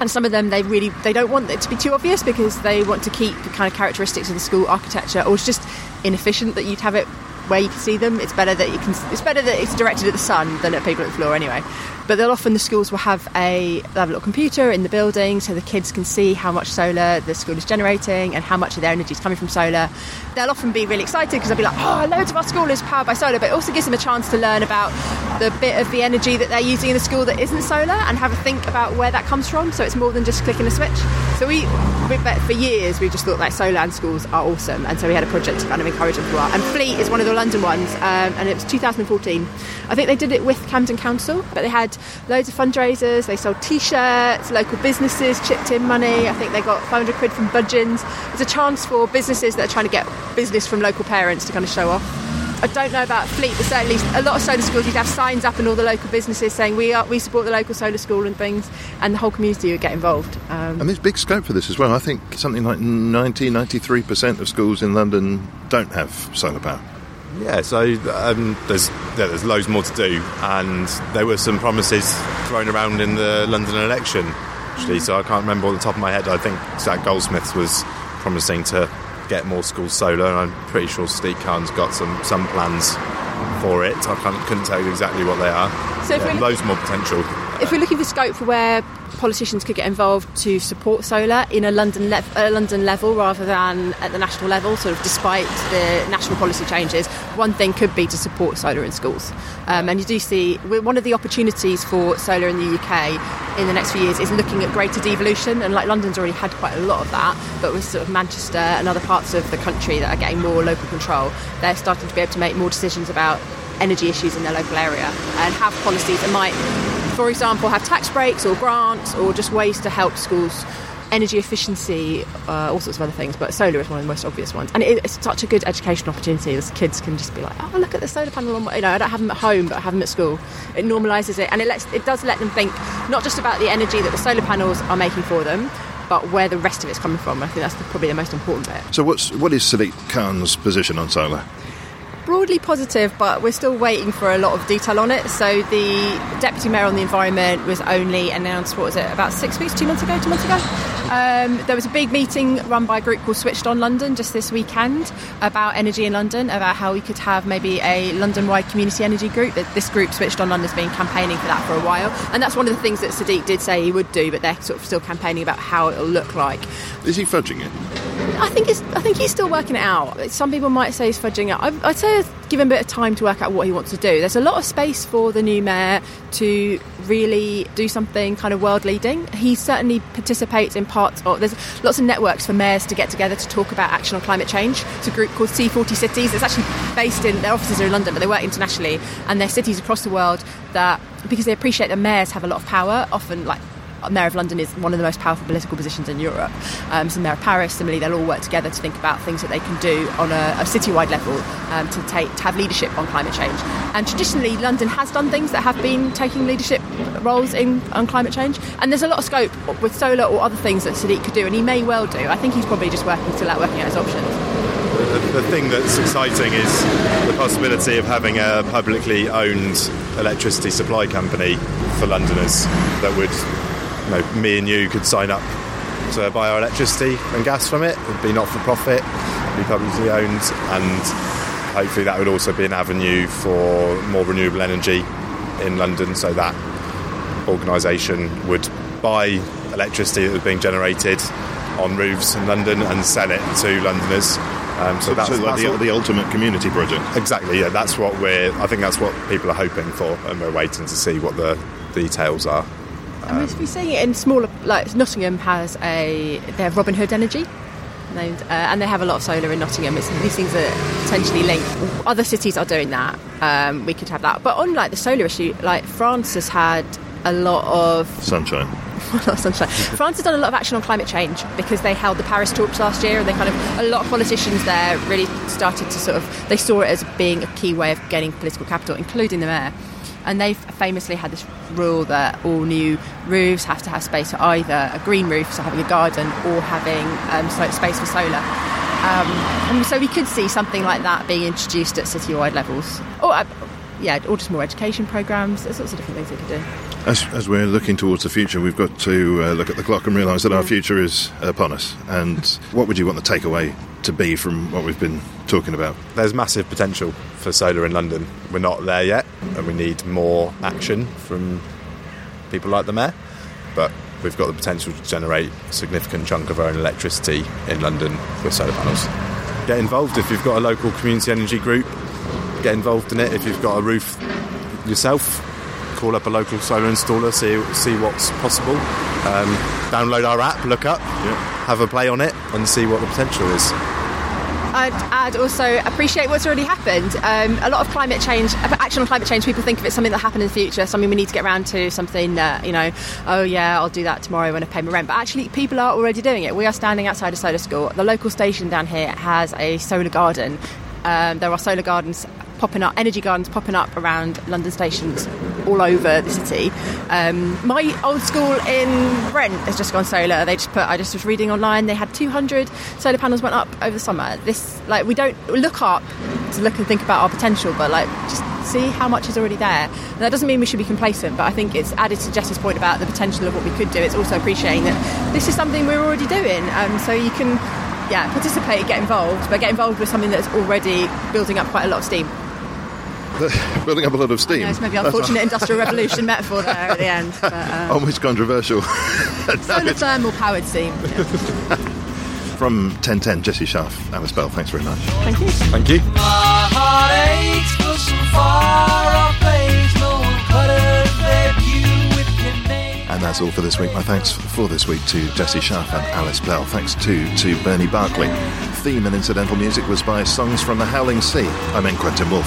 B: And some of them, they really they don't want it to be too obvious because they want to keep the kind of characteristics of the school architecture, or it's just inefficient that you'd have it where you can see them. It's better that you can. It's better that it's directed at the sun than at people at the floor, anyway. But they'll often the schools will have a have a little computer in the building so the kids can see how much solar the school is generating and how much of their energy is coming from solar. They'll often be really excited because they'll be like, "Oh, loads of our school is powered by solar," but it also gives them a chance to learn about the bit of the energy that they're using in the school that isn't solar and have a think about where that comes from. So it's more than just clicking a switch. So we, for years we just thought that solar and schools are awesome, and so we had a project to kind of encourage them to that. And Fleet is one of the London ones, um, and it was 2014. I think they did it with Camden Council, but they had loads of fundraisers. They sold T-shirts, local businesses chipped in money. I think they got 500 quid from Budgens. It's a chance for businesses that are trying to get business from local parents to kind of show off. I don't know about Fleet, but certainly a lot of solar schools, you'd have signs up in all the local businesses saying we are we support the local solar school and things, and the whole community would get involved. Um,
A: And there's big scope for this as well. I think something like 90, 93% of schools in London don't have solar power.
C: Yeah, so um, there's yeah, there's loads more to do, and there were some promises thrown around in the London election. Actually, so I can't remember on the top of my head. I think Zac Goldsmiths was promising to get more schools solar, and I'm pretty sure Sadiq Khan's got some some plans for it. I can't, couldn't tell you exactly what they are.
B: So
C: Yeah, loads more potential.
B: If we're looking for scope for where politicians could get involved to support solar in a London le- a London level rather than at the national level, sort of despite the national policy changes, one thing could be to support solar in schools. Um, and you do see one of the opportunities for solar in the UK in the next few years is looking at greater devolution. And like London's already had quite a lot of that, but with sort of Manchester and other parts of the country that are getting more local control, they're starting to be able to make more decisions about energy issues in their local area and have policies that might for example, have tax breaks or grants or just ways to help schools. Energy efficiency, uh, all sorts of other things, but solar is one of the most obvious ones. And it, it's such a good education opportunity. As kids can just be like, "Oh, look at the solar panel on my." You know, I don't have them at home, but I have them at school. It normalises it, and it lets it does let them think not just about the energy that the solar panels are making for them, but where the rest of it's coming from. I think that's the, probably the most important bit.
A: So, what's what is Sadiq Khan's position on solar?
B: Broadly positive, but we're still waiting for a lot of detail on it. So the deputy mayor on the environment was only announced. What was it? About six weeks, two months ago, two months ago. Um, there was a big meeting run by a group called Switched On London just this weekend about energy in London, about how we could have maybe a London-wide community energy group. That This group, Switched On London, has been campaigning for that for a while, and that's one of the things that Sadiq did say he would do. But they're sort of still campaigning about how it'll look like.
A: Is he fudging it?
B: I think it's, I think he's still working it out. Some people might say he's fudging it. I'd, I'd say give him a bit of time to work out what he wants to do. There's a lot of space for the new mayor to really do something kind of world leading. He certainly participates in parts of. There's lots of networks for mayors to get together to talk about action on climate change. It's a group called C40 Cities. It's actually based in their offices are in London, but they work internationally, and they're cities across the world that because they appreciate that mayors have a lot of power, often like Mayor of London is one of the most powerful political positions in Europe. Um, so Mayor of Paris, similarly, they'll all work together to think about things that they can do on a, a citywide level um, to take to have leadership on climate change. And traditionally, London has done things that have been taking leadership roles in on climate change. And there's a lot of scope with solar or other things that Sadiq could do, and he may well do. I think he's probably just working still out working out his options.
C: The, the thing that's exciting is the possibility of having a publicly owned electricity supply company for Londoners that would, you know, me and you could sign up to buy our electricity and gas from it. It'd be not for profit, be publicly owned, and hopefully that would also be an avenue for more renewable energy in London so that organisation would buy electricity that was being generated on roofs in London and sell it to Londoners. Um, so, that's,
A: so like
C: that's
A: the,
C: what-
A: the ultimate community project.
C: exactly yeah. That's what we're. I think that's what people are hoping for, and we're waiting to see what the details are.
B: And we're seeing it in smaller, like Nottingham has a, they have Robin Hood Energy. Named, uh, and they have a lot of solar in Nottingham. It's, these things are potentially linked. Other cities are doing that. Um, we could have that. But on like the solar issue, like France has had a lot of
A: Sunshine.
B: a sunshine. France has done a lot of action on climate change because they held the Paris talks last year, and they kind of a lot of politicians there really started to sort of they saw it as being a key way of getting political capital, including the mayor. And they've famously had this rule that all new roofs have to have space for either a green roof, so having a garden, or having um, so space for solar. Um, and so we could see something like that being introduced at citywide levels, or uh, yeah, or just more education programs. There's lots of different things we could do.
A: As, as we're looking towards the future, we've got to uh, look at the clock and realise that our future is upon us. And what would you want the takeaway to be from what we've been talking about?
C: There's massive potential for solar in London. We're not there yet, and we need more action from people like the mayor. But we've got the potential to generate a significant chunk of our own electricity in London with solar panels. Get involved if you've got a local community energy group. Get involved in it if you've got a roof yourself. Call up a local solar installer, see see what's possible. Um, download our app, look up, have a play on it, and see what the potential is.
B: I'd add also appreciate what's already happened. Um, a lot of climate change, action on climate change, people think of it something that happened in the future, something we need to get around to, something that, you know, oh yeah, I'll do that tomorrow when I pay my rent. But actually, people are already doing it. We are standing outside a solar school. The local station down here has a solar garden. Um, there are solar gardens popping up, energy gardens popping up around London stations all over the city. Um, my old school in Brent has just gone solar. They just put. I just was reading online. They had 200 solar panels went up over the summer. This like we don't look up to look and think about our potential, but like just see how much is already there. And that doesn't mean we should be complacent, but I think it's added to Jess's point about the potential of what we could do. It's also appreciating that this is something we're already doing. Um, so you can. Yeah, participate, get involved, but get involved with something that's already building up quite a lot of steam.
A: Building up a lot of steam.
B: Yeah, it's maybe unfortunate industrial revolution metaphor there at the end. But, uh,
A: Almost controversial.
B: solar thermal powered steam. Yeah.
A: From 1010, Jesse Scharf, Alice Bell, thanks very much.
B: Thank you.
C: Thank you.
E: My heart aches for some far off place. No one could have led you with your name.
A: And that's all for this week. My thanks for this week to Jesse Scharf and Alice Bell. Thanks too to Bernie Barkley. Theme and incidental music was by Songs from the Howling Sea. I'm in Quentin Wolf.